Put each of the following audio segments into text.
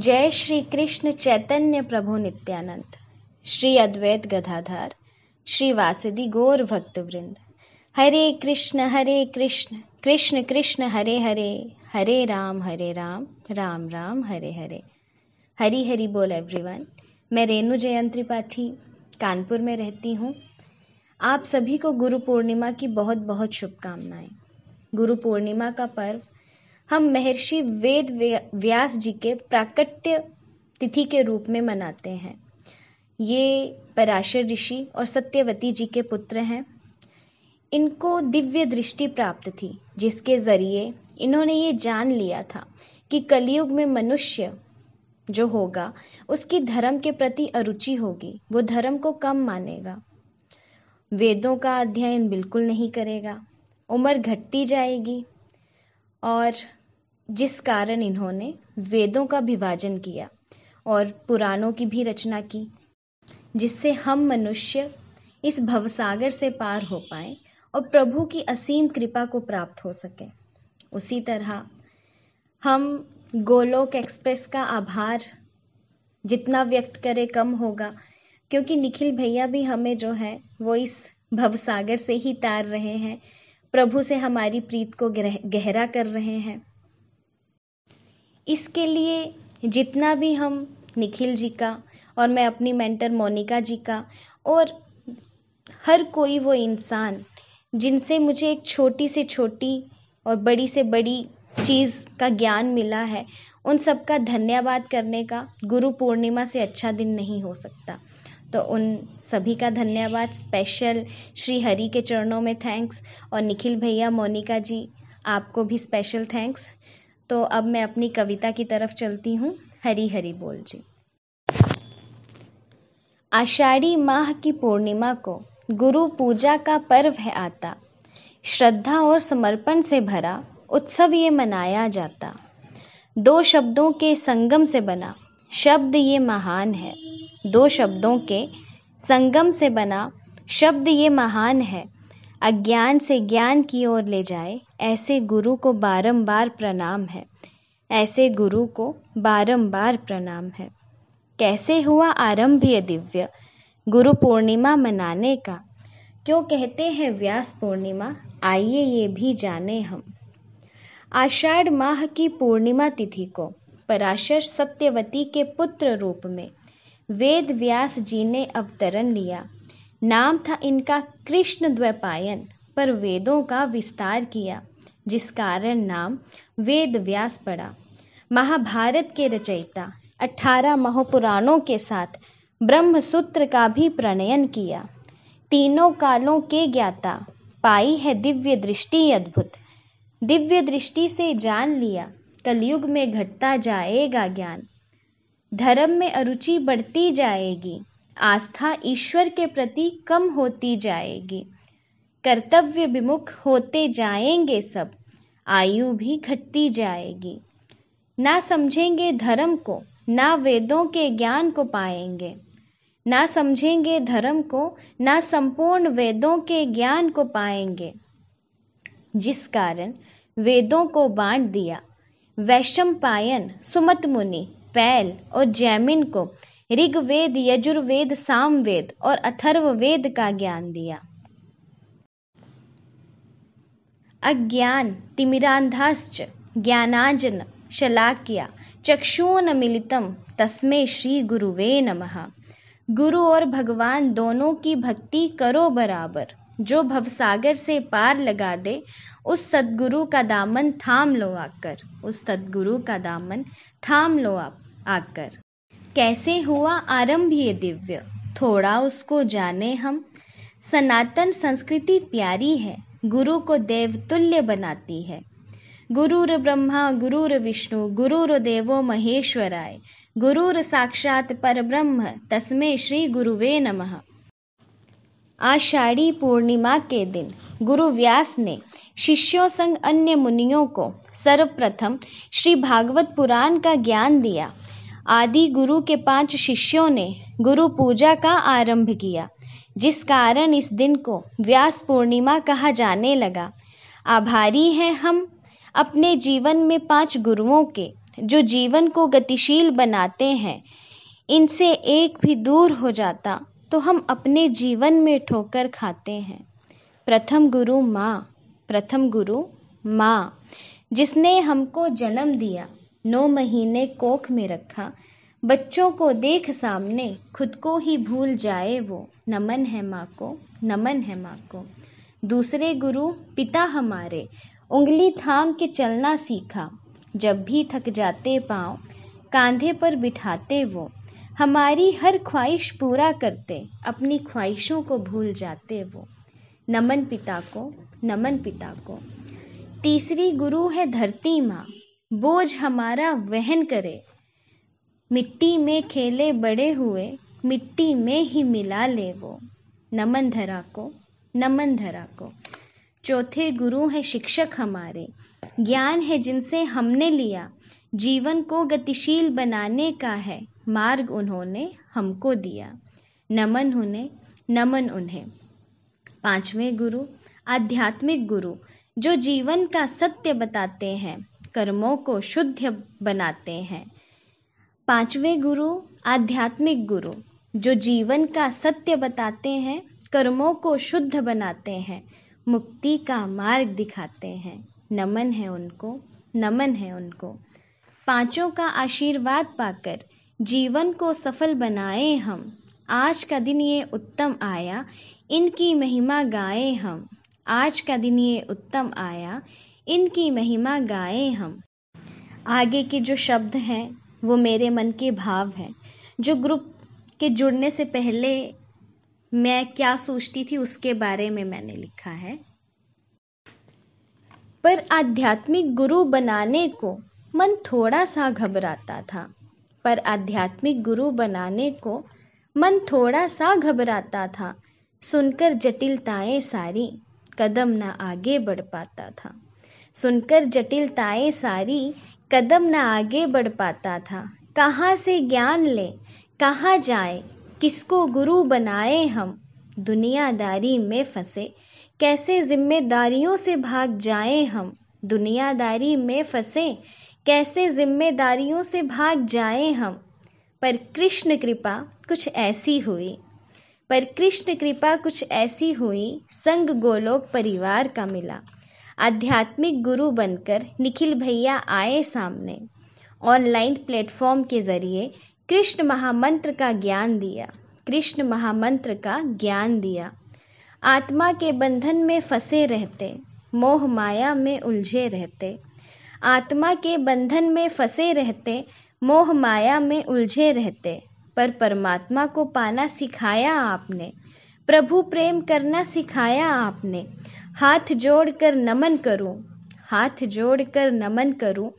जय श्री कृष्ण चैतन्य प्रभु नित्यानंद। श्री अद्वैत गदाधार। श्री वासुदी गौर भक्त वृंद। हरे कृष्ण हरे कृष्ण। कृष्ण कृष्ण, हरे हरे। हरे राम हरे राम। राम राम, हरे हरे। हरी हरी बोल एवरीवन मैं रेणु जयंत त्रिपाठी कानपुर में रहती हूँ। आप सभी को गुरु पूर्णिमा की बहुत बहुत शुभकामनाएँ। गुरु पूर्णिमा का पर्व हम महर्षि वेद व्यास जी के प्राकट्य तिथि के रूप में मनाते हैं। ये पराशर ऋषि और सत्यवती जी के पुत्र हैं। इनको दिव्य दृष्टि प्राप्त थी, जिसके ज़रिए इन्होंने ये जान लिया था कि कलयुग में मनुष्य जो होगा, उसकी धर्म के प्रति अरुचि होगी, वो धर्म को कम मानेगा। वेदों का अध्ययन बिल्कुल नहीं करेगा, उम्र घटती जाएगी और जिस कारण इन्होंने वेदों का विभाजन किया और पुराणों की भी रचना की, जिससे हम मनुष्य इस भवसागर से पार हो पाए और प्रभु की असीम कृपा को प्राप्त हो सके। उसी तरह हम गोलोक एक्सप्रेस का आभार जितना व्यक्त करें कम होगा, क्योंकि निखिल भैया भी हमें जो है, वो इस भवसागर से ही तार रहे हैं, प्रभु से हमारी प्रीत को गहरा कर रहे हैं। इसके लिए जितना भी हम निखिल जी का और मैं अपनी मेंटर मोनिका जी का और हर कोई वो इंसान जिनसे मुझे एक छोटी से छोटी और बड़ी से बड़ी चीज़ का ज्ञान मिला है, उन सबका धन्यवाद करने का गुरु पूर्णिमा से अच्छा दिन नहीं हो सकता। तो उन सभी का धन्यवाद। स्पेशल श्री हरि के चरणों में थैंक्स और निखिल भैया मोनिका जी, आपको भी स्पेशल थैंक्स तो अब मैं अपनी कविता की तरफ़ चलती हूँ। हरी हरी बोल जी। आषाढ़ी माह की पूर्णिमा को गुरु पूजा का पर्व है आता। श्रद्धा और समर्पण से भरा उत्सव ये मनाया जाता। दो शब्दों के संगम से बना शब्द ये महान है। दो शब्दों के संगम से बना शब्द ये महान है। अज्ञान से ज्ञान की ओर ले जाए ऐसे गुरु को बारंबार प्रणाम है। ऐसे गुरु को बारंबार प्रणाम है। कैसे हुआ आरंभ ये दिव्य? गुरु पूर्णिमा मनाने का। क्यों कहते हैं व्यास पूर्णिमा? आइए ये भी जाने हम। आषाढ़ माह की पूर्णिमा तिथि को, पराशर सत्यवती के पुत्र रूप में, वेद व्यास जी ने अवतरण लिया। नाम था इनका कृष्ण द्वैपायन, पर वेदों का विस्तार किया। जिस कारण नाम वेद व्यास पड़ा। महाभारत के रचयिता, अठारह महापुराणों के साथ ब्रह्म सूत्र का भी प्रणयन किया। तीनों कालों के ज्ञाता, पाई है दिव्य दृष्टि अद्भुत। दिव्य दृष्टि से जान लिया, कलयुग में घटता जाएगा ज्ञान। धर्म में अरुचि बढ़ती जाएगी, आस्था ईश्वर के प्रति कम होती जाएगी। कर्तव्य विमुख होते जाएँगे सब, आयु भी घटती जाएगी। ना समझेंगे धर्म को, ना वेदों के ज्ञान को पाएँगे। ना समझेंगे धर्म को, ना संपूर्ण वेदों के ज्ञान को पाएँगे। जिस कारण वेदों को बांट दिया वैशम पायन, सुमत मुनि, पैल और जैमिन को ऋग्वेद, यजुर्वेद, सामवेद और अथर्ववेद का ज्ञान दिया। अज्ञान तिमिरांधाश्च ज्ञानांजन शलाक्या चक्षुन मिलितम तस्मे श्री गुरुवे नमः। गुरु और भगवान दोनों की भक्ति करो बराबर। जो भवसागर से पार लगा दे, उस सदगुरु का दामन थाम लो आकर। उस सदगुरु का दामन थाम लो आप आकर। कैसे हुआ आरंभ ये दिव्य? थोड़ा उसको जाने हम। सनातन संस्कृति प्यारी है। गुरु को देवतुल्य बनाती है। गुरुर ब्रह्मा, गुरुर विष्णु, गुरुर देवो महेश्वराय। गुरुर साक्षात पर ब्रह्म, तस्मे श्री गुरुवे नमः। आषाढ़ी पूर्णिमा के दिन गुरु व्यास ने शिष्यों संग अन्य मुनियों को सर्वप्रथम श्री भागवत पुराण का ज्ञान दिया। आदि गुरु के पाँच शिष्यों ने गुरु पूजा का आरंभ किया। जिस कारण इस दिन को व्यास पूर्णिमा कहा जाने लगा। आभारी हैं हम अपने जीवन में पाँच गुरुओं के, जो जीवन को गतिशील बनाते हैं। इनसे एक भी दूर हो जाता तो हम अपने जीवन में ठोकर खाते हैं। प्रथम गुरु माँ, प्रथम गुरु माँ, जिसने हमको जन्म दिया, नौ महीने कोख में रखा बच्चों को देख सामने, खुद को ही भूल जाए वो। नमन है माँ को, नमन है माँ को। दूसरे गुरु, पिता हमारे। उंगली थाम के चलना सीखा। जब भी थक जाते पाँव, कांधे पर बिठाते वो। हमारी हर ख्वाहिश पूरा करते, अपनी ख्वाहिशों को भूल जाते वो। नमन पिता को, नमन पिता को। तीसरी गुरु है धरती माँ। बोझ हमारा वहन करे। मिट्टी में खेले बड़े हुए, मिट्टी में ही मिला ले वो नमन धरा को, नमन धरा को। चौथे गुरु है शिक्षक हमारे। ज्ञान है जिनसे हमने लिया। जीवन को गतिशील बनाने का है। मार्ग उन्होंने हमको दिया। नमन उन्हें नमन उन्हें। पाँचवें गुरु, आध्यात्मिक गुरु, जो जीवन का सत्य बताते हैं, कर्मों को शुद्ध बनाते हैं। पाँचवें गुरु, आध्यात्मिक गुरु, जो जीवन का सत्य बताते हैं, कर्मों को शुद्ध बनाते हैं, मुक्ति का मार्ग दिखाते हैं। नमन है उनको, नमन है उनको। पाँचों का आशीर्वाद पाकर जीवन को सफल बनाए हम। आज का दिन ये उत्तम आया, इनकी महिमा गाए हम। आज का दिन ये उत्तम आया, इनकी महिमा गाए हम। आगे के जो शब्द हैं वो मेरे मन के भाव हैं। जो ग्रुप के जुड़ने से पहले मैं क्या सोचती थी उसके बारे में मैंने लिखा है। पर आध्यात्मिक गुरु बनाने को मन थोड़ा सा घबराता था। पर आध्यात्मिक गुरु बनाने को मन थोड़ा सा घबराता था। सुनकर जटिलताएँ सारी कदम ना आगे बढ़ पाता था। सुनकर जटिलताएँ सारी कदम ना आगे बढ़ पाता था। कहाँ से ज्ञान ले? कहाँ जाए? किसको गुरु बनाए हम? दुनियादारी में फंसे। कैसे जिम्मेदारियों से भाग जाए हम? दुनियादारी में फंसे। कैसे जिम्मेदारियों से भाग जाए हम? पर कृष्ण कृपा कुछ ऐसी हुई। पर कृष्ण कृपा कुछ ऐसी हुई। संग गोलोक परिवार का मिला। आध्यात्मिक गुरु बनकर निखिल भैया आए सामने। ऑनलाइन प्लेटफॉर्म के ज़रिए कृष्ण महामंत्र का ज्ञान दिया। कृष्ण महामंत्र का ज्ञान दिया। आत्मा के बंधन में फंसे रहते, मोह माया में उलझे रहते। आत्मा के बंधन में फंसे रहते, मोह माया में उलझे रहते। पर परमात्मा को पाना सिखाया आपने, प्रभु प्रेम करना सिखाया आपने। हाथ जोड़कर नमन करूँ। हाथ जोड़कर नमन करूँ।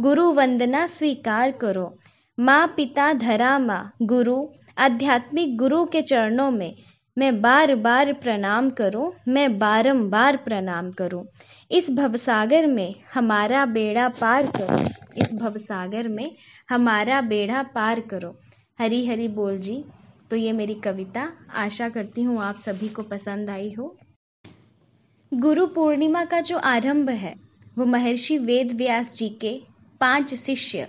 गुरु वंदना स्वीकार करो। माँ पिता धरा माँ, गुरु, आध्यात्मिक गुरु के चरणों में मैं बार बार प्रणाम करूँ, मैं बारंबार प्रणाम करूँ। इस भवसागर में हमारा बेड़ा पार करो। इस भवसागर में हमारा बेड़ा पार करो। हरी हरी बोल जी। तो ये मेरी कविता। आशा करती हूँ आप सभी को पसंद आई हो। गुरु पूर्णिमा का जो आरंभ है, वो महर्षि वेद व्यास जी के पाँच शिष्य,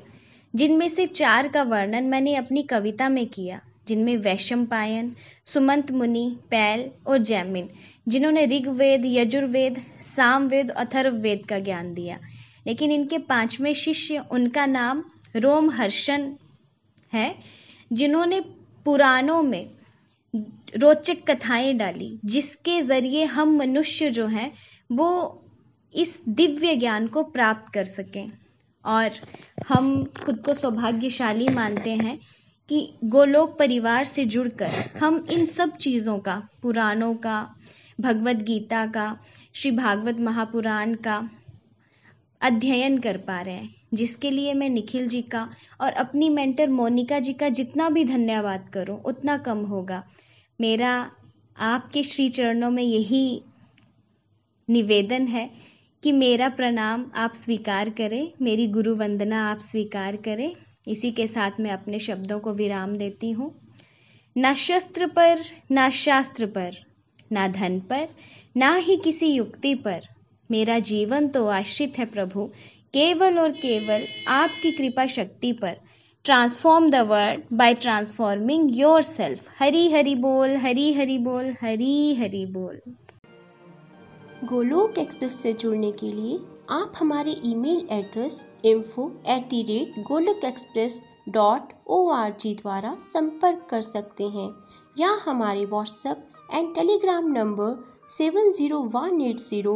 जिनमें से चार का वर्णन मैंने अपनी कविता में किया, जिनमें वैशम पायन, सुमंत मुनि, पैल और जैमिन, जिन्होंने ऋग्वेद, यजुर्वेद, सामवेद, अथर्ववेद का ज्ञान दिया। लेकिन इनके पाँचवें शिष्य, उनका नाम रोम हर्षण है, जिन्होंने पुराणों में रोचक कथाएँ डाली, जिसके ज़रिए हम मनुष्य जो हैं, वो इस दिव्य ज्ञान को प्राप्त कर सकें। और हम खुद को सौभाग्यशाली मानते हैं कि गोलोक परिवार से जुड़कर हम इन सब चीज़ों का, पुराणों का भगवत गीता का, श्री भागवत महापुराण का अध्ययन कर पा रहे हैं। जिसके लिए मैं निखिल जी का और अपनी मेंटर मोनिका जी का जितना भी धन्यवाद करूँ, उतना कम होगा। मेरा, आपके श्री चरणों में यही निवेदन है कि मेरा प्रणाम आप स्वीकार करें, मेरी गुरु वंदना आप स्वीकार करें। इसी के साथ मैं अपने शब्दों को विराम देती हूँ। ना शस्त्र पर, ना शास्त्र पर, ना धन पर, ना ही किसी युक्ति पर मेरा जीवन तो आश्रित है प्रभु, केवल और केवल आपकी कृपा शक्ति पर। Transform the world by transforming yourself Hari Hari बोल, हरी हरी बोल, हरी हरी बोल। गोलोक एक्सप्रेस से जुड़ने के लिए आप हमारे email address info at the rate Golok express dot O R G द्वारा संपर्क कर सकते हैं या हमारे WhatsApp and Telegram number seven zero one eight zero